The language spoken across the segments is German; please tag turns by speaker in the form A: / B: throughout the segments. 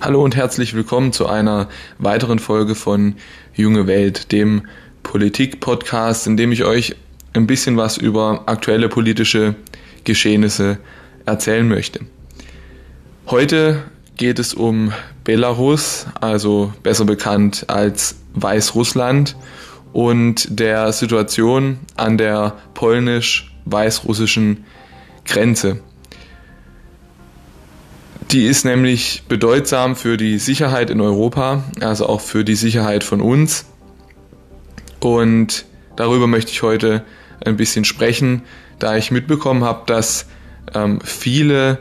A: Hallo und herzlich willkommen zu einer weiteren Folge von Junge Welt, dem Politik-Podcast, in dem ich euch ein bisschen was über aktuelle politische Geschehnisse erzählen möchte. Heute geht es um Belarus, also besser bekannt als Weißrussland und der Situation an der polnisch-weißrussischen Grenze. Die ist nämlich bedeutsam für die Sicherheit in Europa, also auch für die Sicherheit von uns. Und darüber möchte ich heute ein bisschen sprechen, da ich mitbekommen habe, dass ähm, viele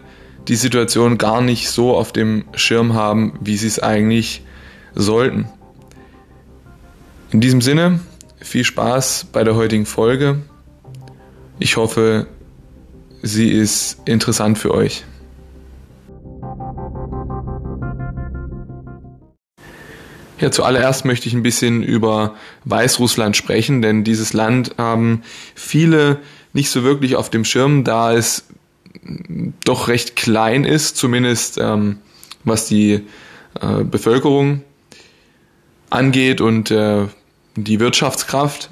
A: die Situation gar nicht so auf dem Schirm haben, wie sie es eigentlich sollten. In diesem Sinne, viel Spaß bei der heutigen Folge. Ich hoffe, sie ist interessant für euch. Ja, zuallererst möchte ich ein bisschen über Weißrussland sprechen, denn dieses Land haben viele nicht so wirklich auf dem Schirm, da es doch recht klein ist, zumindest ähm, was die äh, Bevölkerung angeht und äh, die Wirtschaftskraft.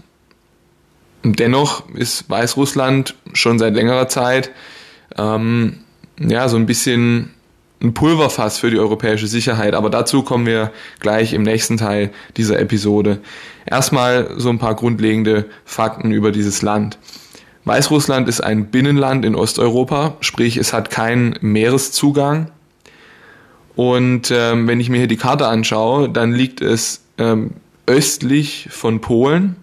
A: Dennoch ist Weißrussland schon seit längerer Zeit ähm, ja so ein bisschen ein Pulverfass für die europäische Sicherheit, aber dazu kommen wir gleich im nächsten Teil dieser Episode. Erstmal so ein paar grundlegende Fakten über dieses Land. Weißrussland ist ein Binnenland in Osteuropa, sprich es hat keinen Meereszugang. Und ähm, wenn ich mir hier die Karte anschaue, dann liegt es ähm, östlich von Polen,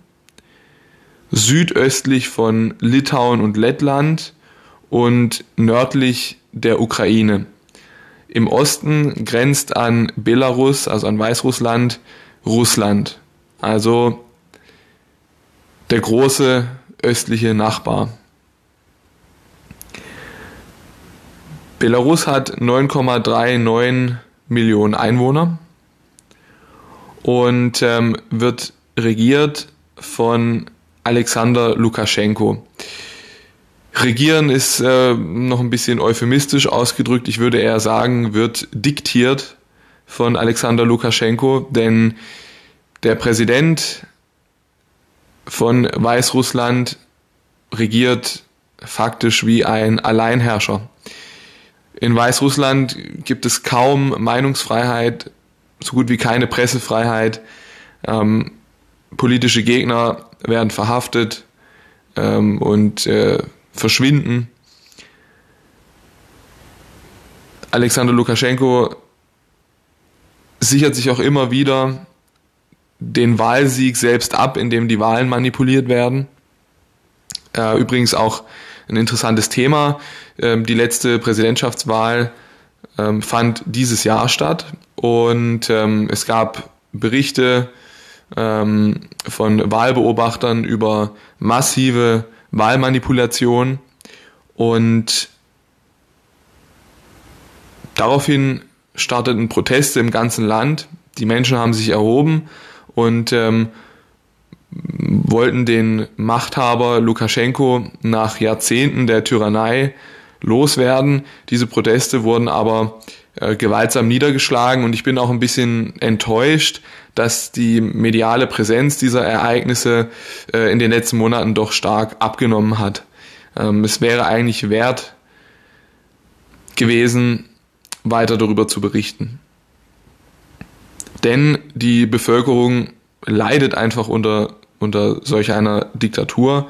A: südöstlich von Litauen und Lettland und nördlich der Ukraine. Im Osten grenzt an Belarus, also an Weißrussland, Russland. Also der große östliche Nachbar. Belarus hat 9,39 Millionen Einwohner und ähm, wird regiert von Alexander Lukaschenko. Regieren ist äh, noch ein bisschen euphemistisch ausgedrückt. Ich würde eher sagen, wird diktiert von Alexander Lukaschenko, denn der Präsident von Weißrussland regiert faktisch wie ein Alleinherrscher. In Weißrussland gibt es kaum Meinungsfreiheit, so gut wie keine Pressefreiheit. Ähm, politische Gegner werden verhaftet ähm, und äh, verschwinden. Alexander Lukaschenko sichert sich auch immer wieder den Wahlsieg selbst ab, indem die Wahlen manipuliert werden. Äh, übrigens auch ein interessantes Thema. Ähm, die letzte Präsidentschaftswahl ähm, fand dieses Jahr statt und ähm, es gab Berichte von Wahlbeobachtern über massive Wahlmanipulation und daraufhin starteten Proteste im ganzen Land. Die Menschen haben sich erhoben und ähm, wollten den Machthaber Lukaschenko nach Jahrzehnten der Tyrannei loswerden. Diese Proteste wurden aber äh, gewaltsam niedergeschlagen und ich bin auch ein bisschen enttäuscht, dass die mediale Präsenz dieser Ereignisse äh, in den letzten Monaten doch stark abgenommen hat. Ähm, es wäre eigentlich wert gewesen, weiter darüber zu berichten. Denn die Bevölkerung leidet einfach unter, unter solch einer Diktatur.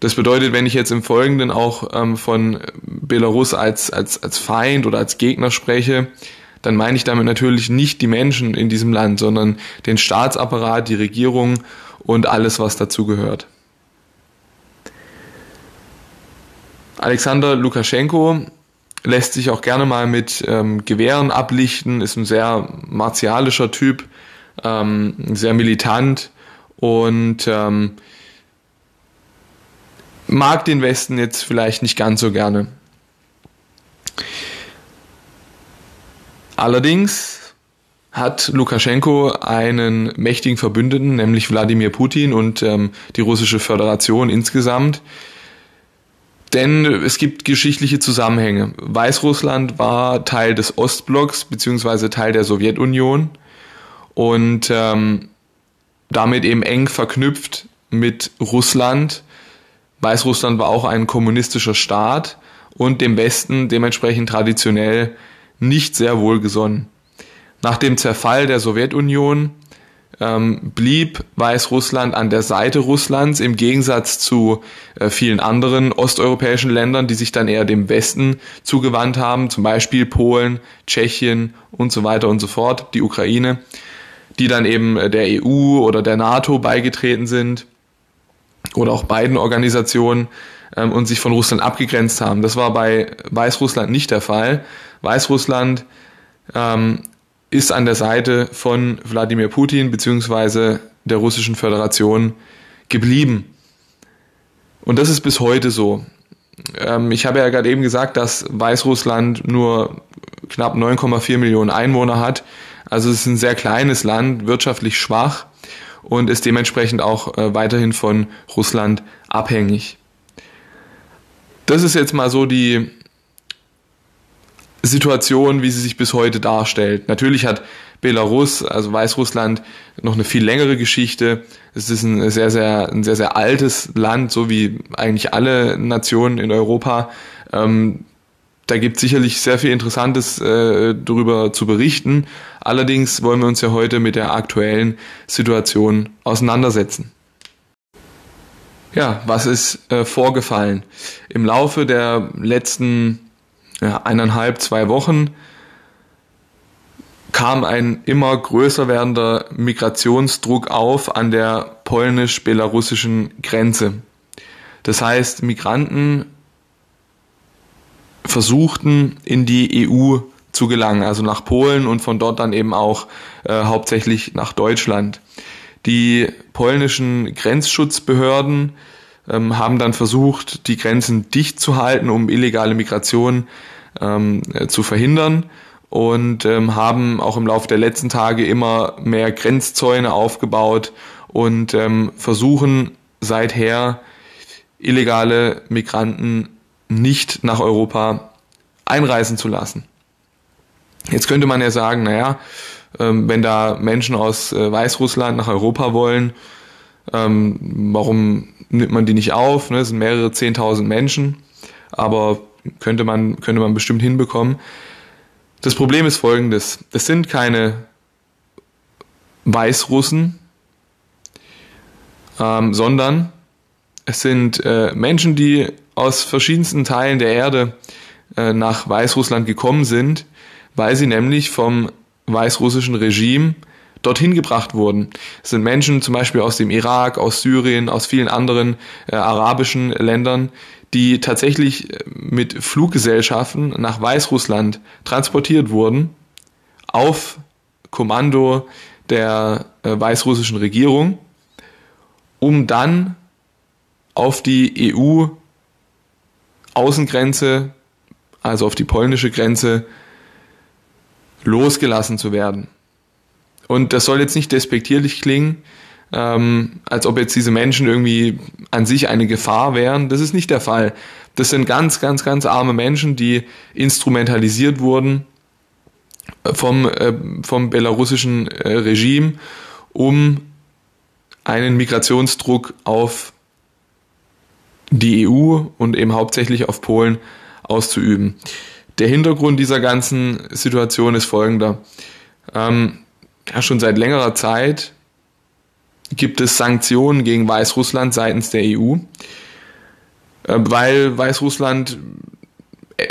A: Das bedeutet, wenn ich jetzt im Folgenden auch ähm, von Belarus als, als, als Feind oder als Gegner spreche, dann meine ich damit natürlich nicht die Menschen in diesem Land, sondern den Staatsapparat, die Regierung und alles, was dazu gehört. Alexander Lukaschenko lässt sich auch gerne mal mit ähm, Gewehren ablichten, ist ein sehr martialischer Typ, ähm, sehr militant und ähm, mag den Westen jetzt vielleicht nicht ganz so gerne. Allerdings hat Lukaschenko einen mächtigen Verbündeten, nämlich Wladimir Putin und ähm, die russische Föderation insgesamt, denn es gibt geschichtliche Zusammenhänge. Weißrussland war Teil des Ostblocks beziehungsweise Teil der Sowjetunion und ähm, damit eben eng verknüpft mit Russland. Weißrussland war auch ein kommunistischer Staat und dem Westen dementsprechend traditionell nicht sehr wohlgesonnen. Nach dem Zerfall der Sowjetunion ähm, blieb Weißrussland an der Seite Russlands im Gegensatz zu äh, vielen anderen osteuropäischen Ländern, die sich dann eher dem Westen zugewandt haben, zum Beispiel Polen, Tschechien und so weiter und so fort, die Ukraine, die dann eben äh, der EU oder der NATO beigetreten sind oder auch beiden Organisationen ähm, und sich von Russland abgegrenzt haben. Das war bei Weißrussland nicht der Fall. Weißrussland ähm, ist an der Seite von Wladimir Putin bzw. der Russischen Föderation geblieben. Und das ist bis heute so. Ähm, ich habe ja gerade eben gesagt, dass Weißrussland nur knapp 9,4 Millionen Einwohner hat. Also es ist ein sehr kleines Land, wirtschaftlich schwach und ist dementsprechend auch äh, weiterhin von Russland abhängig. Das ist jetzt mal so die Situation, wie sie sich bis heute darstellt. Natürlich hat Belarus, also Weißrussland, noch eine viel längere Geschichte. Es ist ein sehr, sehr, ein sehr, sehr altes Land, so wie eigentlich alle Nationen in Europa. Ähm, da gibt es sicherlich sehr viel Interessantes äh, darüber zu berichten. Allerdings wollen wir uns ja heute mit der aktuellen Situation auseinandersetzen. Ja, was ist äh, vorgefallen? Im Laufe der letzten ja, eineinhalb, zwei Wochen kam ein immer größer werdender Migrationsdruck auf an der polnisch-belarussischen Grenze. Das heißt, Migranten versuchten in die EU zu gelangen, also nach Polen und von dort dann eben auch äh, hauptsächlich nach Deutschland. Die polnischen Grenzschutzbehörden ähm, haben dann versucht, die Grenzen dicht zu halten, um illegale Migration ähm, äh, zu verhindern und ähm, haben auch im Laufe der letzten Tage immer mehr Grenzzäune aufgebaut und ähm, versuchen seither illegale Migranten nicht nach Europa einreisen zu lassen. Jetzt könnte man ja sagen, naja, ähm, wenn da Menschen aus äh, Weißrussland nach Europa wollen, ähm, warum nimmt man die nicht auf? Ne? Es sind mehrere zehntausend Menschen, aber könnte man, könnte man bestimmt hinbekommen. Das Problem ist folgendes. Es sind keine Weißrussen, ähm, sondern es sind äh, Menschen, die aus verschiedensten Teilen der Erde äh, nach Weißrussland gekommen sind, weil sie nämlich vom weißrussischen Regime dorthin gebracht wurden. Es sind Menschen zum Beispiel aus dem Irak, aus Syrien, aus vielen anderen äh, arabischen Ländern, die tatsächlich äh, mit Fluggesellschaften nach Weißrussland transportiert wurden, auf Kommando der äh, weißrussischen Regierung, um dann auf die EU-Außengrenze, also auf die polnische Grenze, losgelassen zu werden. Und das soll jetzt nicht despektierlich klingen, ähm, als ob jetzt diese Menschen irgendwie an sich eine Gefahr wären. Das ist nicht der Fall. Das sind ganz, ganz, ganz arme Menschen, die instrumentalisiert wurden vom, äh, vom belarussischen äh, Regime, um einen Migrationsdruck auf die EU und eben hauptsächlich auf Polen auszuüben. Der Hintergrund dieser ganzen Situation ist folgender. Ähm, ja, schon seit längerer Zeit gibt es Sanktionen gegen Weißrussland seitens der EU, äh, weil Weißrussland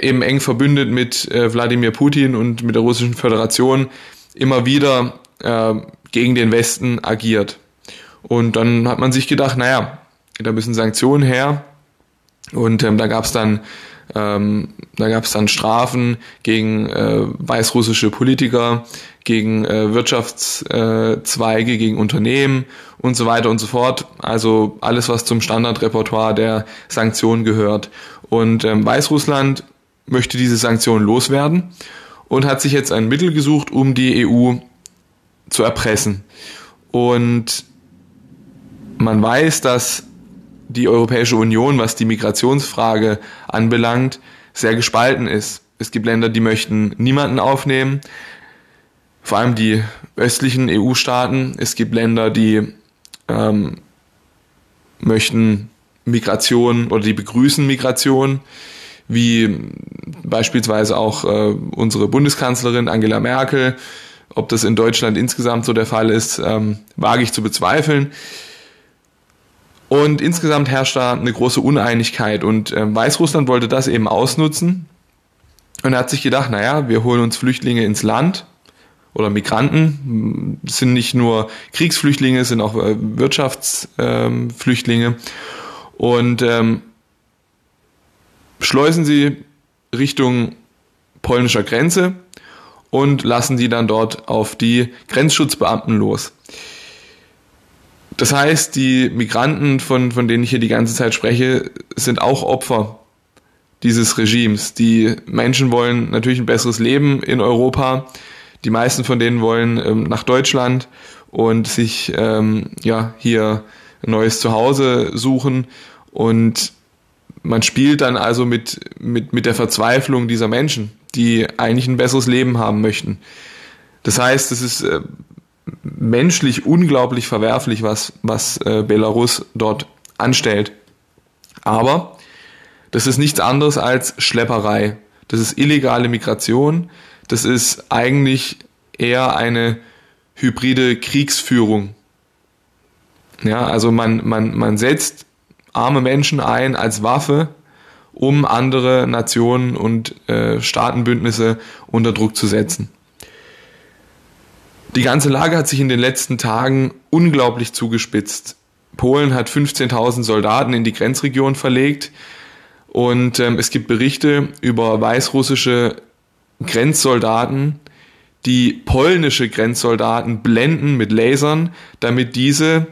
A: eben eng verbündet mit äh, Wladimir Putin und mit der Russischen Föderation immer wieder äh, gegen den Westen agiert. Und dann hat man sich gedacht, naja, da müssen Sanktionen her. Und ähm, da gab es dann ähm, da dann Strafen gegen äh, weißrussische Politiker, gegen äh, Wirtschaftszweige, äh, gegen Unternehmen und so weiter und so fort. Also alles, was zum Standardrepertoire der Sanktionen gehört. Und ähm, Weißrussland möchte diese Sanktionen loswerden und hat sich jetzt ein Mittel gesucht, um die EU zu erpressen. Und man weiß, dass die Europäische Union, was die Migrationsfrage anbelangt, sehr gespalten ist. Es gibt Länder, die möchten niemanden aufnehmen, vor allem die östlichen EU-Staaten. Es gibt Länder, die ähm, möchten Migration oder die begrüßen Migration, wie beispielsweise auch äh, unsere Bundeskanzlerin Angela Merkel. Ob das in Deutschland insgesamt so der Fall ist, ähm, wage ich zu bezweifeln. Und insgesamt herrscht da eine große Uneinigkeit und äh, Weißrussland wollte das eben ausnutzen und hat sich gedacht, naja, wir holen uns Flüchtlinge ins Land oder Migranten, das sind nicht nur Kriegsflüchtlinge, es sind auch äh, Wirtschaftsflüchtlinge und ähm, schleusen sie Richtung polnischer Grenze und lassen die dann dort auf die Grenzschutzbeamten los. Das heißt, die Migranten, von, von denen ich hier die ganze Zeit spreche, sind auch Opfer dieses Regimes. Die Menschen wollen natürlich ein besseres Leben in Europa. Die meisten von denen wollen ähm, nach Deutschland und sich ähm, ja hier ein neues Zuhause suchen. Und man spielt dann also mit, mit, mit der Verzweiflung dieser Menschen, die eigentlich ein besseres Leben haben möchten. Das heißt, es ist äh, menschlich unglaublich verwerflich, was, was äh, Belarus dort anstellt. Aber das ist nichts anderes als Schlepperei. Das ist illegale Migration. Das ist eigentlich eher eine hybride Kriegsführung. Ja, also man, man, man setzt arme Menschen ein als Waffe, um andere Nationen und äh, Staatenbündnisse unter Druck zu setzen. Die ganze Lage hat sich in den letzten Tagen unglaublich zugespitzt. Polen hat 15.000 Soldaten in die Grenzregion verlegt und ähm, es gibt Berichte über weißrussische Grenzsoldaten, die polnische Grenzsoldaten blenden mit Lasern, damit diese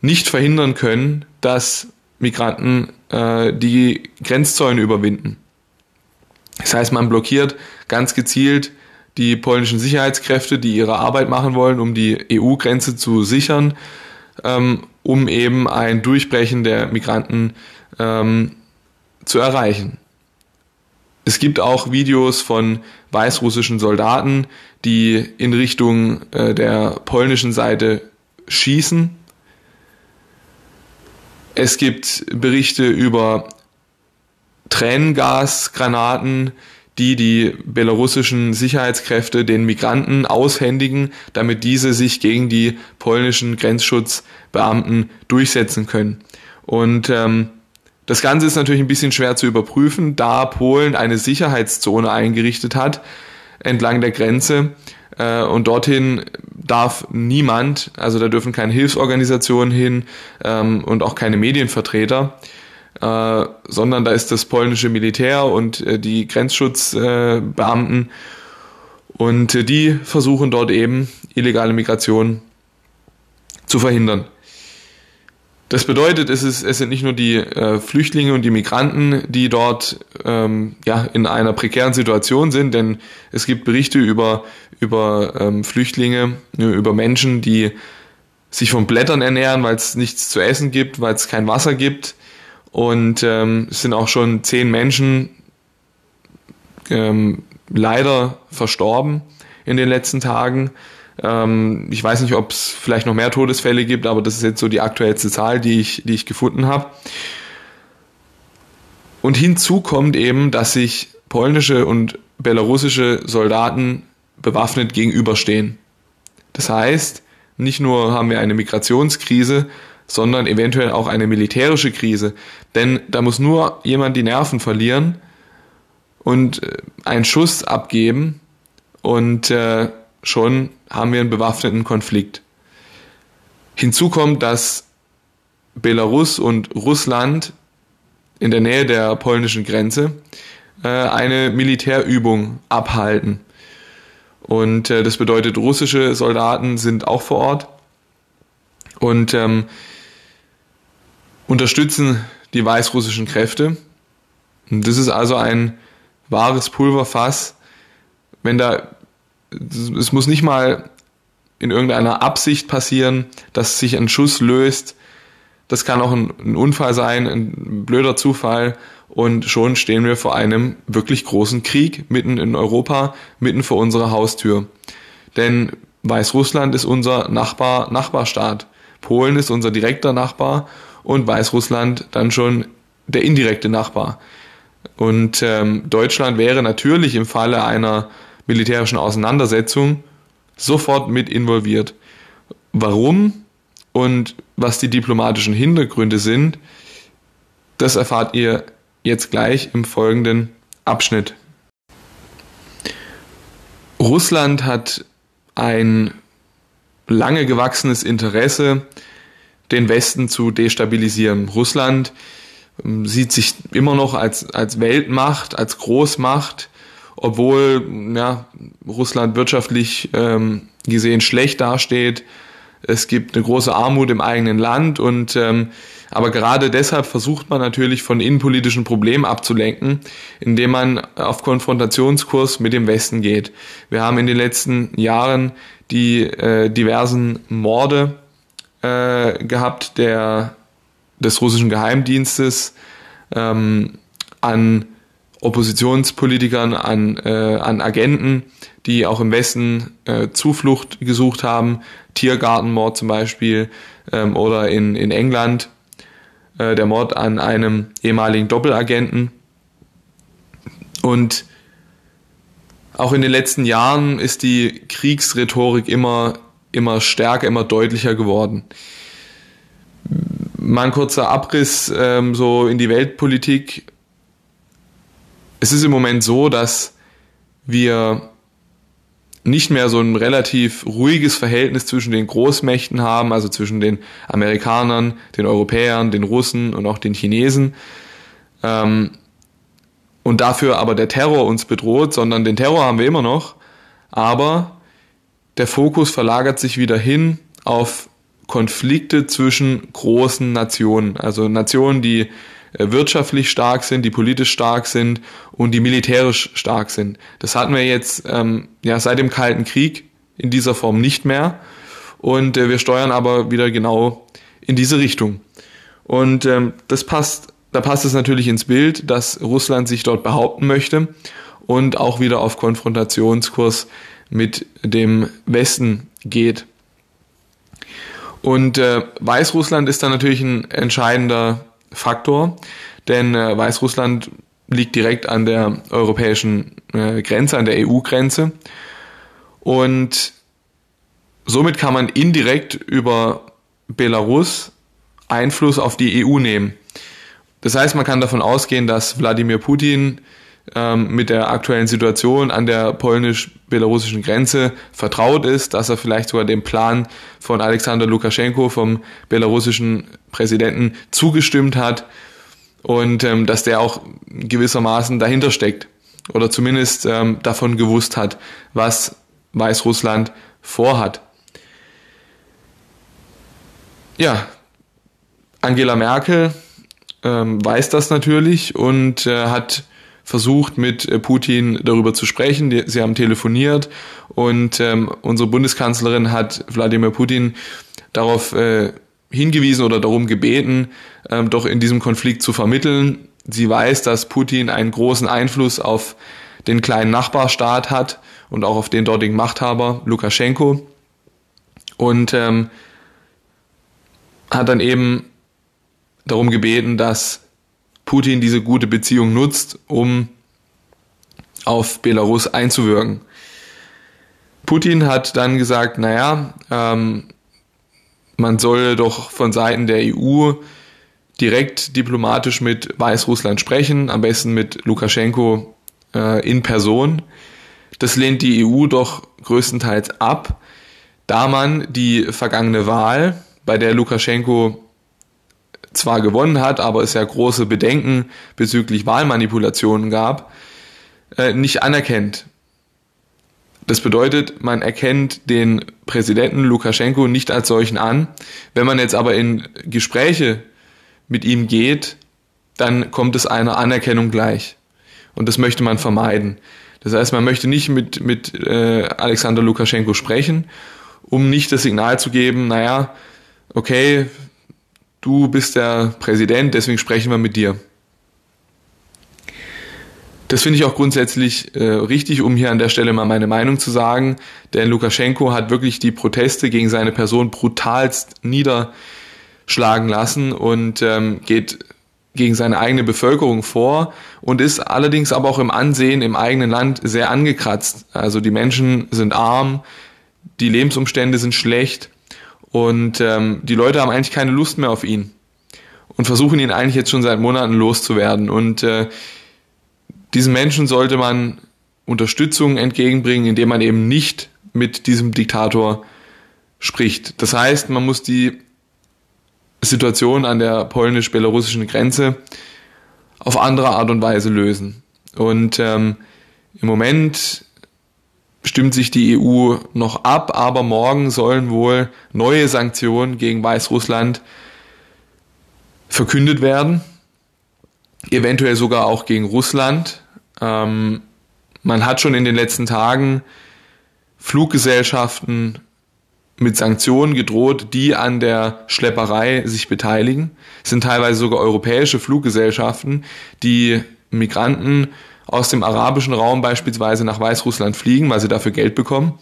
A: nicht verhindern können, dass Migranten äh, die Grenzzäune überwinden. Das heißt, man blockiert ganz gezielt die polnischen Sicherheitskräfte, die ihre Arbeit machen wollen, um die EU-Grenze zu sichern, ähm, um eben ein Durchbrechen der Migranten ähm, zu erreichen. Es gibt auch Videos von weißrussischen Soldaten, die in Richtung äh, der polnischen Seite schießen. Es gibt Berichte über Tränengasgranaten, die die belarussischen Sicherheitskräfte den Migranten aushändigen, damit diese sich gegen die polnischen Grenzschutzbeamten durchsetzen können. Und ähm, das Ganze ist natürlich ein bisschen schwer zu überprüfen, da Polen eine Sicherheitszone eingerichtet hat entlang der Grenze äh, und dorthin darf niemand, also da dürfen keine Hilfsorganisationen hin ähm, und auch keine Medienvertreter äh, sondern da ist das polnische Militär und äh, die Grenzschutzbeamten äh, und äh, die versuchen dort eben illegale Migration zu verhindern. Das bedeutet, es, ist, es sind nicht nur die äh, Flüchtlinge und die Migranten, die dort ähm, ja, in einer prekären Situation sind, denn es gibt Berichte über, über ähm, Flüchtlinge, über Menschen, die sich von Blättern ernähren, weil es nichts zu essen gibt, weil es kein Wasser gibt, und ähm, es sind auch schon zehn Menschen ähm, leider verstorben in den letzten Tagen. Ähm, ich weiß nicht, ob es vielleicht noch mehr Todesfälle gibt, aber das ist jetzt so die aktuellste Zahl, die ich, die ich gefunden habe. Und hinzu kommt eben, dass sich polnische und belarussische Soldaten bewaffnet gegenüberstehen. Das heißt, nicht nur haben wir eine Migrationskrise, sondern eventuell auch eine militärische Krise. Denn da muss nur jemand die Nerven verlieren und äh, einen Schuss abgeben und äh, schon haben wir einen bewaffneten Konflikt. Hinzu kommt, dass Belarus und Russland in der Nähe der polnischen Grenze äh, eine Militärübung abhalten. Und äh, das bedeutet, russische Soldaten sind auch vor Ort. Und ähm, unterstützen die weißrussischen Kräfte. Und das ist also ein wahres Pulverfass. Wenn da, es muss nicht mal in irgendeiner Absicht passieren, dass sich ein Schuss löst, das kann auch ein, ein Unfall sein, ein blöder Zufall und schon stehen wir vor einem wirklich großen Krieg mitten in Europa, mitten vor unserer Haustür. Denn Weißrussland ist unser Nachbar, Nachbarstaat. Polen ist unser direkter Nachbar und Weißrussland dann schon der indirekte Nachbar. Und ähm, Deutschland wäre natürlich im Falle einer militärischen Auseinandersetzung sofort mit involviert. Warum und was die diplomatischen Hintergründe sind, das erfahrt ihr jetzt gleich im folgenden Abschnitt. Russland hat ein lange gewachsenes Interesse, den Westen zu destabilisieren. Russland ähm, sieht sich immer noch als, als Weltmacht, als Großmacht, obwohl ja, Russland wirtschaftlich ähm, gesehen schlecht dasteht. Es gibt eine große Armut im eigenen Land und ähm, aber gerade deshalb versucht man natürlich von innenpolitischen Problemen abzulenken, indem man auf Konfrontationskurs mit dem Westen geht. Wir haben in den letzten Jahren die äh, diversen Morde äh, gehabt der des russischen Geheimdienstes ähm, an Oppositionspolitikern, an, äh, an Agenten, die auch im Westen äh, Zuflucht gesucht haben, Tiergartenmord zum Beispiel, ähm, oder in, in England äh, der Mord an einem ehemaligen Doppelagenten. Und auch in den letzten Jahren ist die Kriegsrhetorik immer, immer stärker, immer deutlicher geworden. Mal ein kurzer Abriss ähm, so in die Weltpolitik. Es ist im Moment so, dass wir nicht mehr so ein relativ ruhiges Verhältnis zwischen den Großmächten haben, also zwischen den Amerikanern, den Europäern, den Russen und auch den Chinesen. Ähm, und dafür aber der Terror uns bedroht, sondern den Terror haben wir immer noch. Aber der Fokus verlagert sich wieder hin auf Konflikte zwischen großen Nationen, also Nationen, die wirtschaftlich stark sind, die politisch stark sind und die militärisch stark sind. Das hatten wir jetzt ähm, ja seit dem Kalten Krieg in dieser Form nicht mehr und äh, wir steuern aber wieder genau in diese Richtung. Und ähm, das passt, da passt es natürlich ins Bild, dass Russland sich dort behaupten möchte und auch wieder auf Konfrontationskurs mit dem Westen geht. Und äh, Weißrussland ist da natürlich ein entscheidender Faktor, denn äh, Weißrussland liegt direkt an der europäischen äh, Grenze, an der EU-Grenze. Und somit kann man indirekt über Belarus Einfluss auf die EU nehmen. Das heißt, man kann davon ausgehen, dass Wladimir Putin ähm, mit der aktuellen Situation an der polnisch-belarussischen Grenze vertraut ist, dass er vielleicht sogar dem Plan von Alexander Lukaschenko, vom belarussischen Präsidenten, zugestimmt hat und ähm, dass der auch gewissermaßen dahinter steckt oder zumindest ähm, davon gewusst hat, was Weißrussland vorhat. Ja, Angela Merkel ähm, weiß das natürlich und äh, hat versucht, mit äh, Putin darüber zu sprechen. Sie haben telefoniert und ähm, unsere Bundeskanzlerin hat Wladimir Putin darauf äh, hingewiesen oder darum gebeten, ähm, doch in diesem Konflikt zu vermitteln. Sie weiß, dass Putin einen großen Einfluss auf den kleinen Nachbarstaat hat und auch auf den dortigen Machthaber Lukaschenko und ähm, hat dann eben darum gebeten, dass Putin diese gute Beziehung nutzt, um auf Belarus einzuwirken. Putin hat dann gesagt, naja, ähm, man solle doch von Seiten der EU direkt diplomatisch mit Weißrussland sprechen, am besten mit Lukaschenko äh, in Person. Das lehnt die EU doch größtenteils ab, da man die vergangene Wahl, bei der Lukaschenko zwar gewonnen hat, aber es ja große Bedenken bezüglich Wahlmanipulationen gab, äh, nicht anerkennt. Das bedeutet, man erkennt den Präsidenten Lukaschenko nicht als solchen an. Wenn man jetzt aber in Gespräche mit ihm geht, dann kommt es einer Anerkennung gleich. Und das möchte man vermeiden. Das heißt, man möchte nicht mit, mit äh, Alexander Lukaschenko sprechen, um nicht das Signal zu geben, naja, okay, du bist der Präsident, deswegen sprechen wir mit dir. Das finde ich auch grundsätzlich äh, richtig, um hier an der Stelle mal meine Meinung zu sagen, denn Lukaschenko hat wirklich die Proteste gegen seine Person brutalst niederschlagen lassen und ähm, geht gegen seine eigene Bevölkerung vor und ist allerdings aber auch im Ansehen im eigenen Land sehr angekratzt. Also die Menschen sind arm, die Lebensumstände sind schlecht und ähm, die Leute haben eigentlich keine Lust mehr auf ihn und versuchen ihn eigentlich jetzt schon seit Monaten loszuwerden. Und äh, diesen Menschen sollte man Unterstützung entgegenbringen, indem man eben nicht mit diesem Diktator spricht. Das heißt, man muss die Situation an der polnisch-belarussischen Grenze auf andere Art und Weise lösen. Und ähm, im Moment stimmt sich die EU noch ab, aber morgen sollen wohl neue Sanktionen gegen Weißrussland verkündet werden, eventuell sogar auch gegen Russland. Ähm, man hat schon in den letzten Tagen Fluggesellschaften mit Sanktionen gedroht, die an der Schlepperei sich beteiligen. Es sind teilweise sogar europäische Fluggesellschaften, die Migranten aus dem arabischen Raum beispielsweise nach Weißrussland fliegen, weil sie dafür Geld bekommen.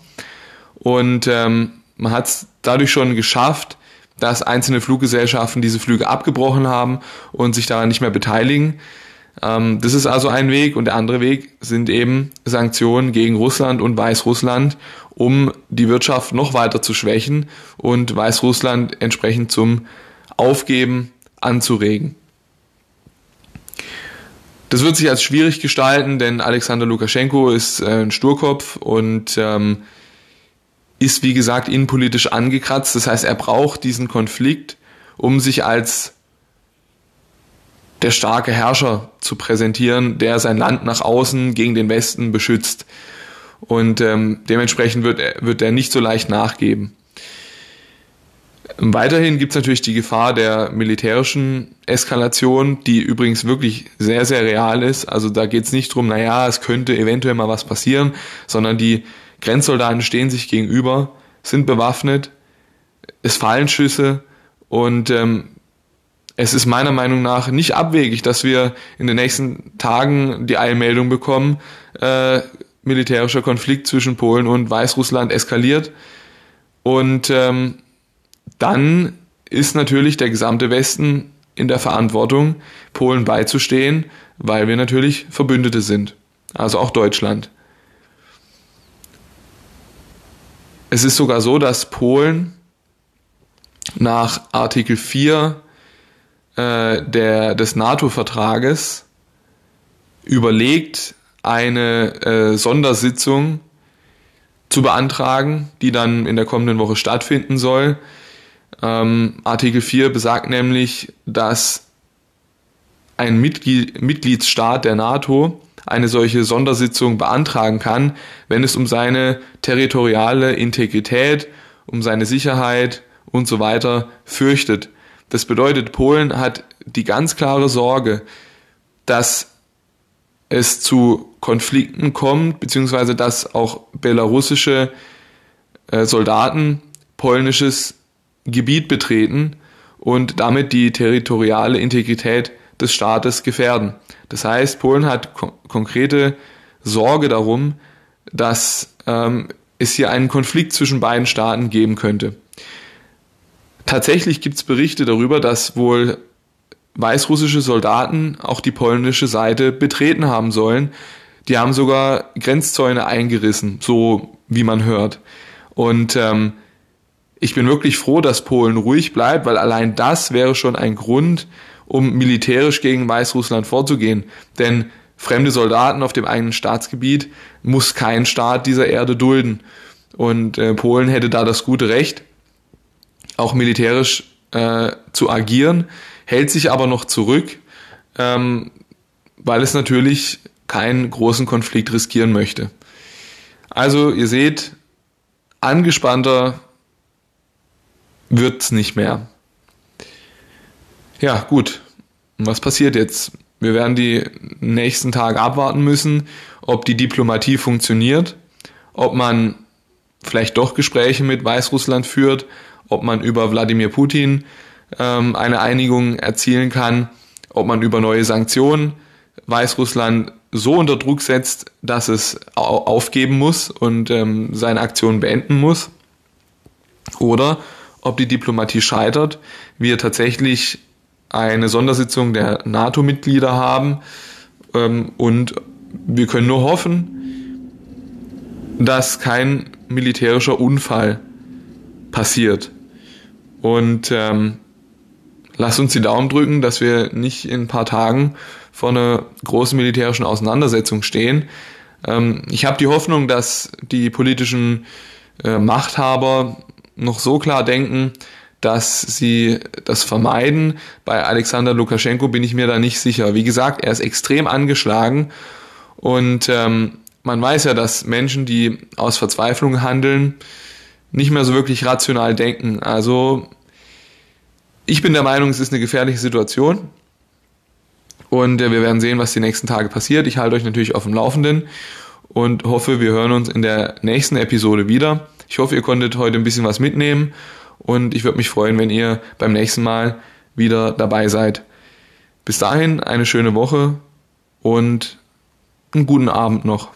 A: Und ähm, man hat es dadurch schon geschafft, dass einzelne Fluggesellschaften diese Flüge abgebrochen haben und sich daran nicht mehr beteiligen. Ähm, das ist also ein Weg und der andere Weg sind eben Sanktionen gegen Russland und Weißrussland, um die Wirtschaft noch weiter zu schwächen und Weißrussland entsprechend zum Aufgeben anzuregen. Das wird sich als schwierig gestalten, denn Alexander Lukaschenko ist äh, ein Sturkopf und ähm, ist, wie gesagt, innenpolitisch angekratzt. Das heißt, er braucht diesen Konflikt, um sich als der starke Herrscher zu präsentieren, der sein Land nach außen gegen den Westen beschützt. Und ähm, dementsprechend wird er, wird er nicht so leicht nachgeben. Weiterhin gibt es natürlich die Gefahr der militärischen Eskalation, die übrigens wirklich sehr, sehr real ist. Also da geht es nicht drum, naja, es könnte eventuell mal was passieren, sondern die Grenzsoldaten stehen sich gegenüber, sind bewaffnet, es fallen Schüsse und ähm, es ist meiner Meinung nach nicht abwegig, dass wir in den nächsten Tagen die Eilmeldung bekommen, äh, militärischer Konflikt zwischen Polen und Weißrussland eskaliert. Und ähm, dann ist natürlich der gesamte Westen in der Verantwortung, Polen beizustehen, weil wir natürlich Verbündete sind. Also auch Deutschland. Es ist sogar so, dass Polen nach Artikel 4 äh, der, des NATO-Vertrages überlegt, eine äh, Sondersitzung zu beantragen, die dann in der kommenden Woche stattfinden soll. Ähm, Artikel 4 besagt nämlich, dass ein Mitglied, Mitgliedsstaat der NATO eine solche Sondersitzung beantragen kann, wenn es um seine territoriale Integrität, um seine Sicherheit und so weiter fürchtet. Das bedeutet, Polen hat die ganz klare Sorge, dass es zu Konflikten kommt, beziehungsweise dass auch belarussische äh, Soldaten polnisches Gebiet betreten und damit die territoriale Integrität des Staates gefährden. Das heißt, Polen hat ko konkrete Sorge darum, dass ähm, es hier einen Konflikt zwischen beiden Staaten geben könnte. Tatsächlich gibt es Berichte darüber, dass wohl weißrussische Soldaten auch die polnische Seite betreten haben sollen. Die haben sogar Grenzzäune eingerissen, so wie man hört. Und ähm, ich bin wirklich froh, dass Polen ruhig bleibt, weil allein das wäre schon ein Grund, um militärisch gegen Weißrussland vorzugehen. Denn fremde Soldaten auf dem eigenen Staatsgebiet muss kein Staat dieser Erde dulden. Und äh, Polen hätte da das gute Recht, auch militärisch äh, zu agieren, hält sich aber noch zurück, ähm, weil es natürlich keinen großen Konflikt riskieren möchte. Also ihr seht, angespannter wird's nicht mehr. Ja, gut. Was passiert jetzt? Wir werden die nächsten Tage abwarten müssen, ob die Diplomatie funktioniert, ob man vielleicht doch Gespräche mit Weißrussland führt, ob man über Wladimir Putin ähm, eine Einigung erzielen kann, ob man über neue Sanktionen Weißrussland so unter Druck setzt, dass es aufgeben muss und ähm, seine Aktion beenden muss, oder ob die Diplomatie scheitert, wir tatsächlich eine Sondersitzung der NATO-Mitglieder haben ähm, und wir können nur hoffen, dass kein militärischer Unfall passiert. Und ähm, lasst uns die Daumen drücken, dass wir nicht in ein paar Tagen vor einer großen militärischen Auseinandersetzung stehen. Ähm, ich habe die Hoffnung, dass die politischen äh, Machthaber noch so klar denken, dass sie das vermeiden. Bei Alexander Lukaschenko bin ich mir da nicht sicher. Wie gesagt, er ist extrem angeschlagen und ähm, man weiß ja, dass Menschen, die aus Verzweiflung handeln, nicht mehr so wirklich rational denken. Also ich bin der Meinung, es ist eine gefährliche Situation. Und äh, wir werden sehen, was die nächsten Tage passiert. Ich halte euch natürlich auf dem Laufenden und hoffe, wir hören uns in der nächsten Episode wieder. Ich hoffe, ihr konntet heute ein bisschen was mitnehmen und ich würde mich freuen, wenn ihr beim nächsten Mal wieder dabei seid. Bis dahin eine schöne Woche und einen guten Abend noch.